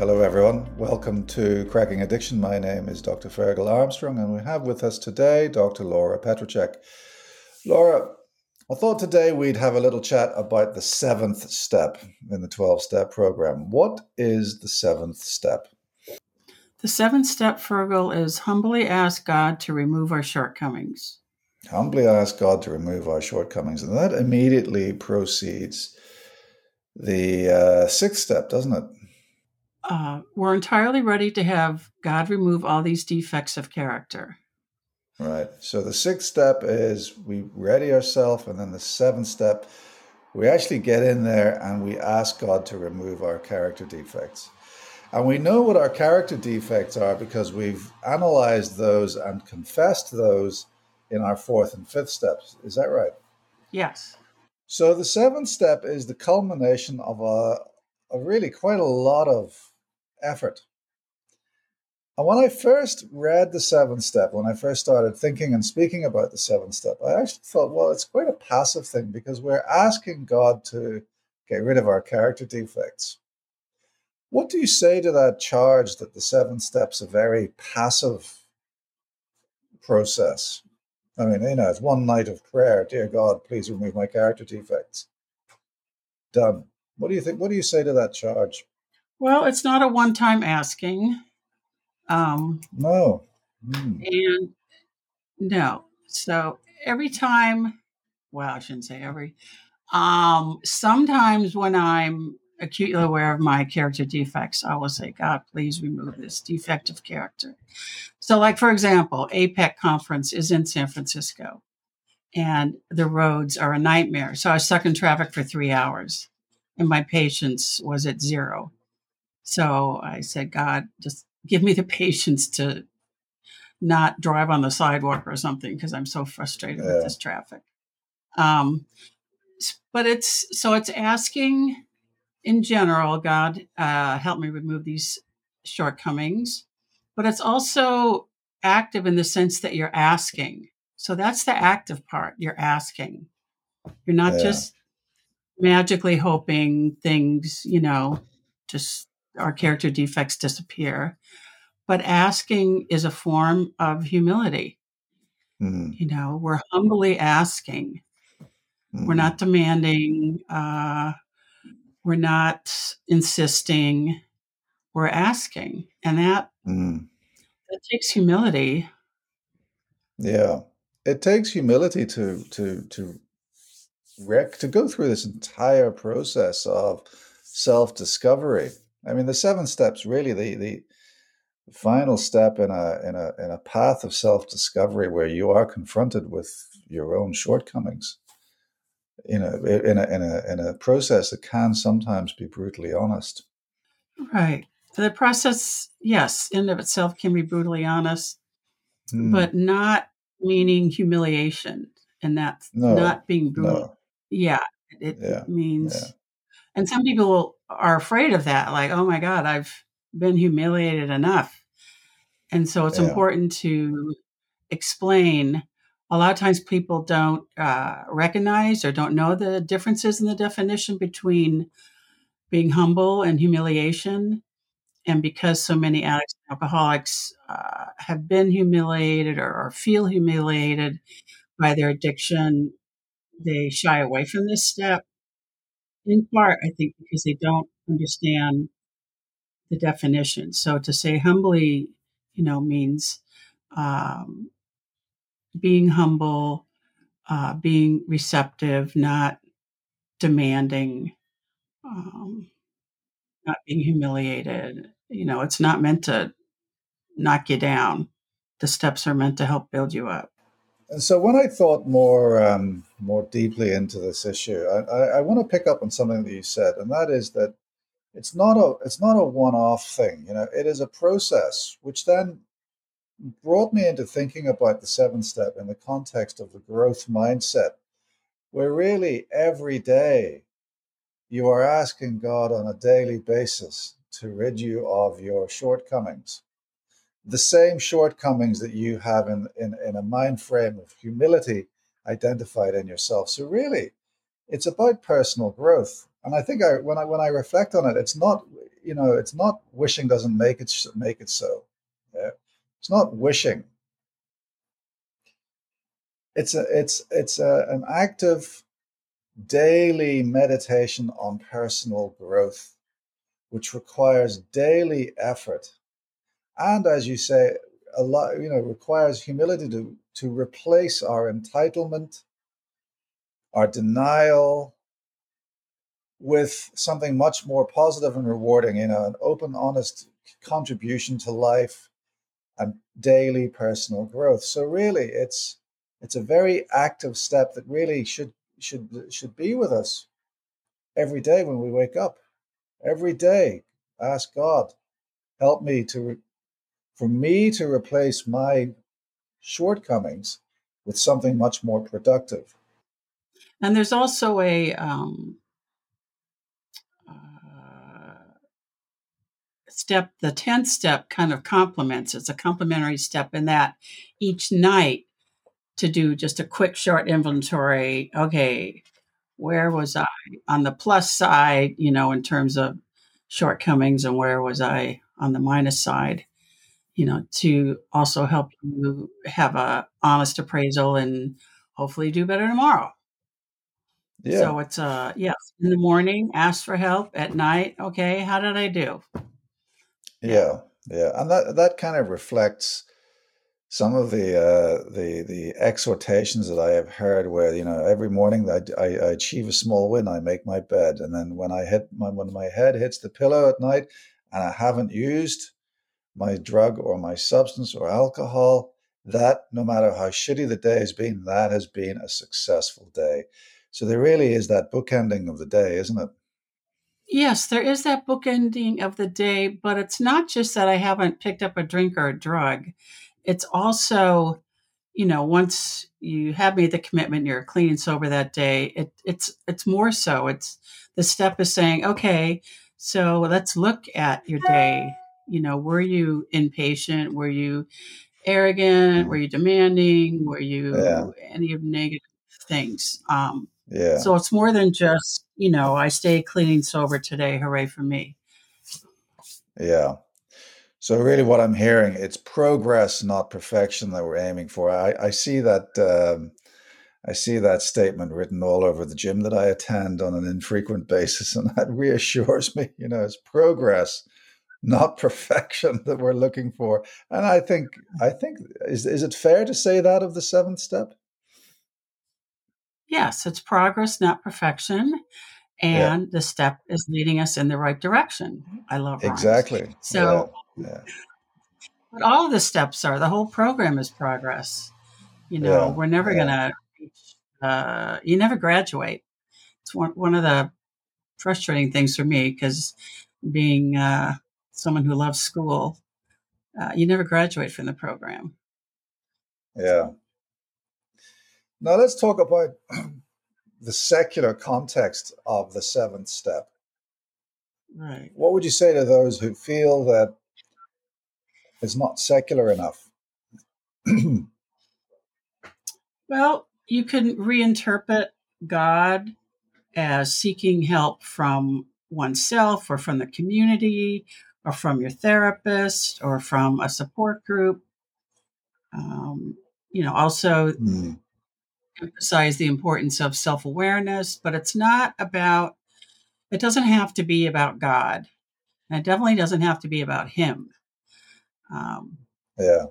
Hello, everyone. Welcome to Cracking Addiction. My name is Dr. Ferghal Armstrong, and we have with us today Dr. Laura Petracek. Laura, I thought today we'd have a little chat about the seventh step in the 12 step program. What is the seventh step? The seventh step, Ferghal, is humbly ask God to remove our shortcomings. Humbly ask God to remove our shortcomings. And that immediately proceeds the uh, sixth step, doesn't it? Uh, we're entirely ready to have God remove all these defects of character. Right. So the sixth step is we ready ourselves, and then the seventh step, we actually get in there and we ask God to remove our character defects. And we know what our character defects are because we've analyzed those and confessed those in our fourth and fifth steps. Is that right? Yes. So the seventh step is the culmination of a, a really quite a lot of effort. And when I first read the seventh step, when I first started thinking and speaking about the seventh step, I actually thought, well, it's quite a passive thing because we're asking God to get rid of our character defects. What do you say to that charge that the seven steps a very passive process? I mean, you know, it's one night of prayer. Dear God, please remove my character defects. Done. What do you think? What do you say to that charge? Well, it's not a one time asking. Um, no. Mm. And no. So every time, well, I shouldn't say every. Um, sometimes when I'm acutely aware of my character defects, I will say, God, please remove this defective character. So, like, for example, APEC conference is in San Francisco and the roads are a nightmare. So I was stuck in traffic for three hours and my patience was at zero. So I said, God, just give me the patience to not drive on the sidewalk or something because I'm so frustrated yeah. with this traffic. Um, but it's so it's asking in general, God, uh, help me remove these shortcomings. But it's also active in the sense that you're asking. So that's the active part. You're asking. You're not yeah. just magically hoping things, you know, just our character defects disappear. But asking is a form of humility. Mm. You know, we're humbly asking. Mm. We're not demanding. Uh, we're not insisting. We're asking, and that mm. that takes humility. Yeah, it takes humility to to to rec to go through this entire process of self discovery I mean, the seven steps really the the final step in a in a in a path of self discovery where you are confronted with your own shortcomings. In a in a in a in a process that can sometimes be brutally honest. Right. The process, yes, in of itself can be brutally honest, hmm. but not meaning humiliation, and that's no, not being brutal. No. Yeah, it, yeah, means. Yeah. And some people are afraid of that like oh my god i've been humiliated enough. And so it's yeah. important to explain. A lot of times people don't uh, recognize or don't know the differences in the definition between being humble and humiliation. And because so many addicts and alcoholics uh, have been humiliated or, or feel humiliated by their addiction they shy away from this step in part, I think, because they don't understand the definition. So to say humbly, you know, means um, being humble, uh, being receptive, not demanding, um, not being humiliated. You know, it's not meant to knock you down. The steps are meant to help build you up. And so when I thought more um, more deeply into this issue, I, I, I want to pick up on something that you said, and that is that it's not a it's not a one-off thing. You know, it is a process, which then brought me into thinking about the seventh step in the context of the growth mindset, where really every day you are asking God on a daily basis to rid you of your shortcomings the same shortcomings that you have in, in, in a mind frame of humility identified in yourself. So, really, it's about personal growth. and I think I when I when I reflect on it, it's not you know it's not wishing doesn't make it make it so. Yeah? It's not wishing. It's a it's it's a, an active daily meditation on personal growth, which requires daily effort, and as you say, a lot you know requires humility to to replace our entitlement, our denial, with something much more positive and rewarding, you know, an open, honest contribution to life and daily personal growth. So really it's it's a very active step that really should should should be with us every day when we wake up. Every day, ask God, help me to for me to replace my shortcomings with something much more productive. And there's also a um, step, the 10th step kind of complements. It's a complementary step in that each night to do just a quick short inventory. Okay, where was I on the plus side, you know, in terms of shortcomings, and where was I on the minus side, you know, to also help you have a honest appraisal and hopefully do better tomorrow. Yeah. So it's uh yes, in the morning, ask for help. At night, okay, how did I do? Yeah, yeah, and that that kind of reflects some of the uh, the the exhortations that I have heard, where you know every morning I, I, I, achieve a small win, I make my bed, and then when I hit my when my head hits the pillow at night, and I haven't used my drug or my substance or alcohol, that no matter how shitty the day has been, that has been a successful day. So there really is that bookending of the day, isn't it? Yes, there is that bookending of the day, but it's not just that I haven't picked up a drink or a drug. It's also, you know, once you have made the commitment, you're clean and sober that day. It, it's it's more so. It's the step is saying, okay, so let's look at your day. You know, were you impatient? Were you arrogant? Were you demanding? Were you yeah. any of negative things? Um, yeah. So it's more than just, you know, I stay clean and sober today. Hooray for me. Yeah. So really, what I'm hearing, it's progress, not perfection, that we're aiming for. I, I see that. Um, I see that statement written all over the gym that I attend on an infrequent basis, and that reassures me. You know, it's progress, not perfection, that we're looking for. And I think, I think, is is it fair to say that of the seventh step? yes, it's progress, not perfection. And yeah. the step is leading us in the right direction. I love rhymes. exactly. So, yeah. Yeah. but all of the steps are the whole program is progress. You know, we're never gonna. Uh, you never graduate. It's one one of the frustrating things for me because being uh, someone who loves school, uh, you never graduate from the program. Yeah. Now let's talk about the secular context of the seventh step. Right. What would you say to those who feel that it's not secular enough? well, you can reinterpret God as seeking help from oneself or from the community or from your therapist or from a support group. Um, you know, also mm emphasize the importance of self awareness, but it's not about, it doesn't have to be about God. And it definitely doesn't have to be about Him. Um, yeah.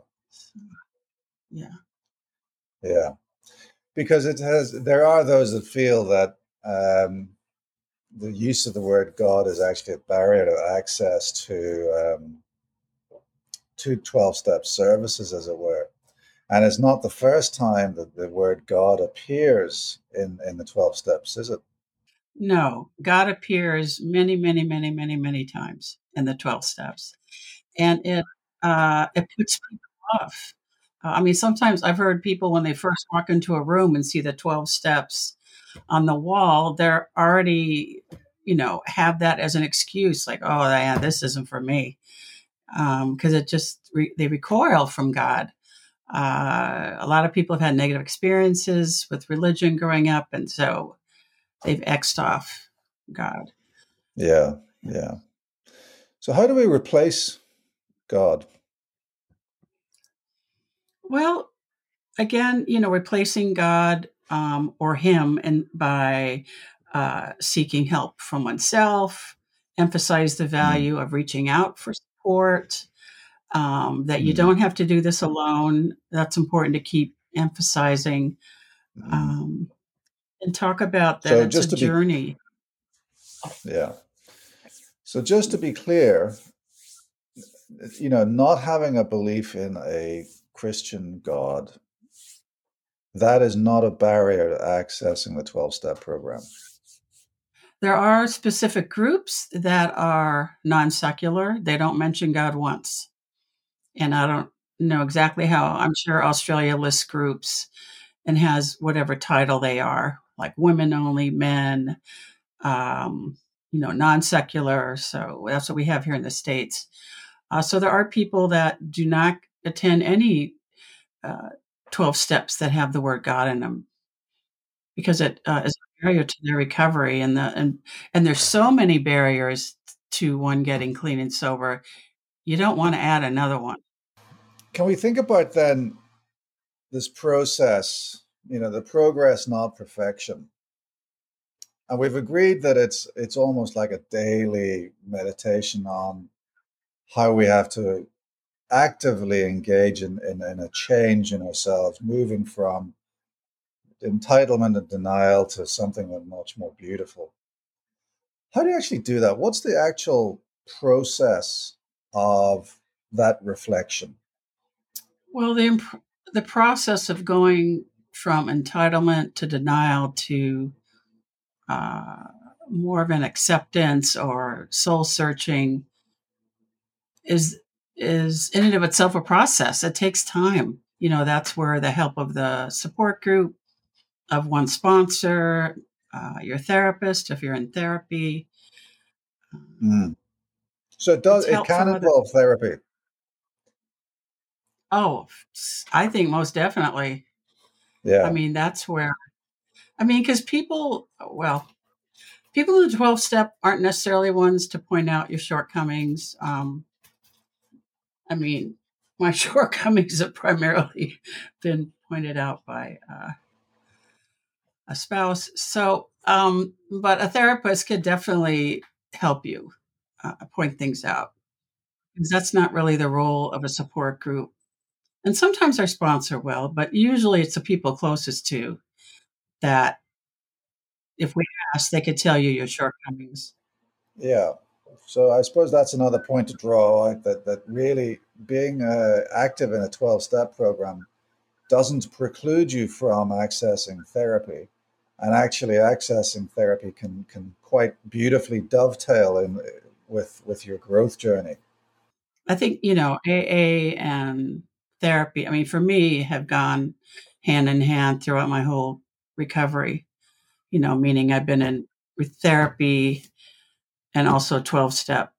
Yeah. Yeah. Because it has, there are those that feel that um, the use of the word God is actually a barrier to access to um, to 12 step services, as it were. And it's not the first time that the word God appears in, in the 12 steps, is it? No, God appears many, many, many, many, many times in the 12 steps. And it, uh, it puts people off. Uh, I mean, sometimes I've heard people when they first walk into a room and see the 12 steps on the wall, they're already, you know, have that as an excuse, like, oh, yeah, this isn't for me. Because um, it just, re- they recoil from God. Uh, a lot of people have had negative experiences with religion growing up, and so they've xed off, God. Yeah, yeah. So, how do we replace God? Well, again, you know, replacing God um, or Him and by uh, seeking help from oneself, emphasize the hmm. value mm. of reaching out for support, um, that you mm. don't have to do this alone. That's important to keep emphasizing. Mm. Um, and talk about that so it's just a journey. Be, yeah. So just to be clear, you know, not having a belief in a Christian God, that is not a barrier to accessing the 12 step program. There are specific groups that are non secular. They don't mention God once. And I don't know exactly how. I'm sure Australia lists groups and has whatever title they are, like women only, men, um, you know, non secular. So that's what we have here in the States. Uh, so there are people that do not attend any uh, 12 steps that have the word God in them because it uh, is a barrier to their recovery. And, the, and, and there's so many barriers to one getting clean and sober. You don't want to add another one. Can we think about then this process, you know, the progress, not perfection? And we've agreed that it's it's almost like a daily meditation on how we have to actively engage in, in, in a change in ourselves, moving from entitlement and denial to something much more beautiful. How do you actually do that? What's the actual process of that reflection? Well, the imp- the process of going from entitlement to denial to uh, more of an acceptance or soul searching is is in and of itself a process. It takes time. You know, that's where the help of the support group, of one sponsor, uh, your therapist, if you're in therapy. Mm. So it does. It can involve other- therapy. Oh, I think most definitely. Yeah. I mean, that's where. I mean, because people, well, people in the 12 step aren't necessarily ones to point out your shortcomings. Um, I mean, my shortcomings have primarily been pointed out by uh, a spouse. So, um, but a therapist could definitely help you uh, point things out because that's not really the role of a support group. And sometimes our sponsor will, but usually it's the people closest to that. If we ask, they could tell you your shortcomings. Yeah. So I suppose that's another point to draw out that that really being uh, active in a twelve step program doesn't preclude you from accessing therapy, and actually accessing therapy can can quite beautifully dovetail in with with your growth journey. I think you know AA and therapy. I mean, for me, have gone hand in hand throughout my whole recovery. You know, meaning I've been in therapy and also 12 step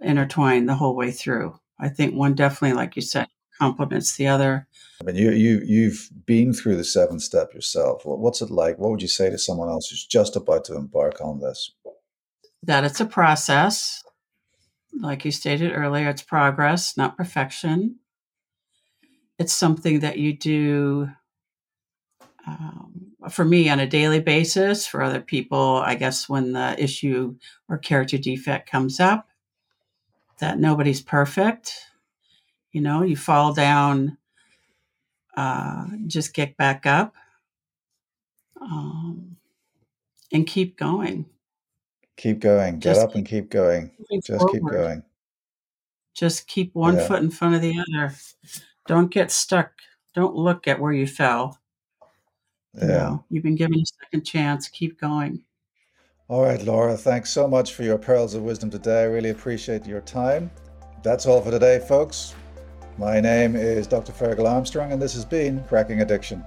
intertwined the whole way through. I think one definitely, like you said, complements the other. I mean, you you you've been through the seven step yourself. What's it like? What would you say to someone else who's just about to embark on this? That it's a process, like you stated earlier. It's progress, not perfection. It's something that you do. Um, for me on a daily basis, for other people, I guess when the issue or character defect comes up, that nobody's perfect. You know, you fall down, uh, just get back up um, and keep going. Keep going. Get just up and keep going. Just forward. keep going. Just keep one yeah. foot in front of the other. Don't get stuck. Don't look at where you fell yeah. know, you've been given a second chance. Keep going. All right, Laura, thanks so much for your pearls of wisdom today. I really appreciate your time. That's all for today, folks. My name is Dr. Ferghal Armstrong, and this has been Cracking Addiction.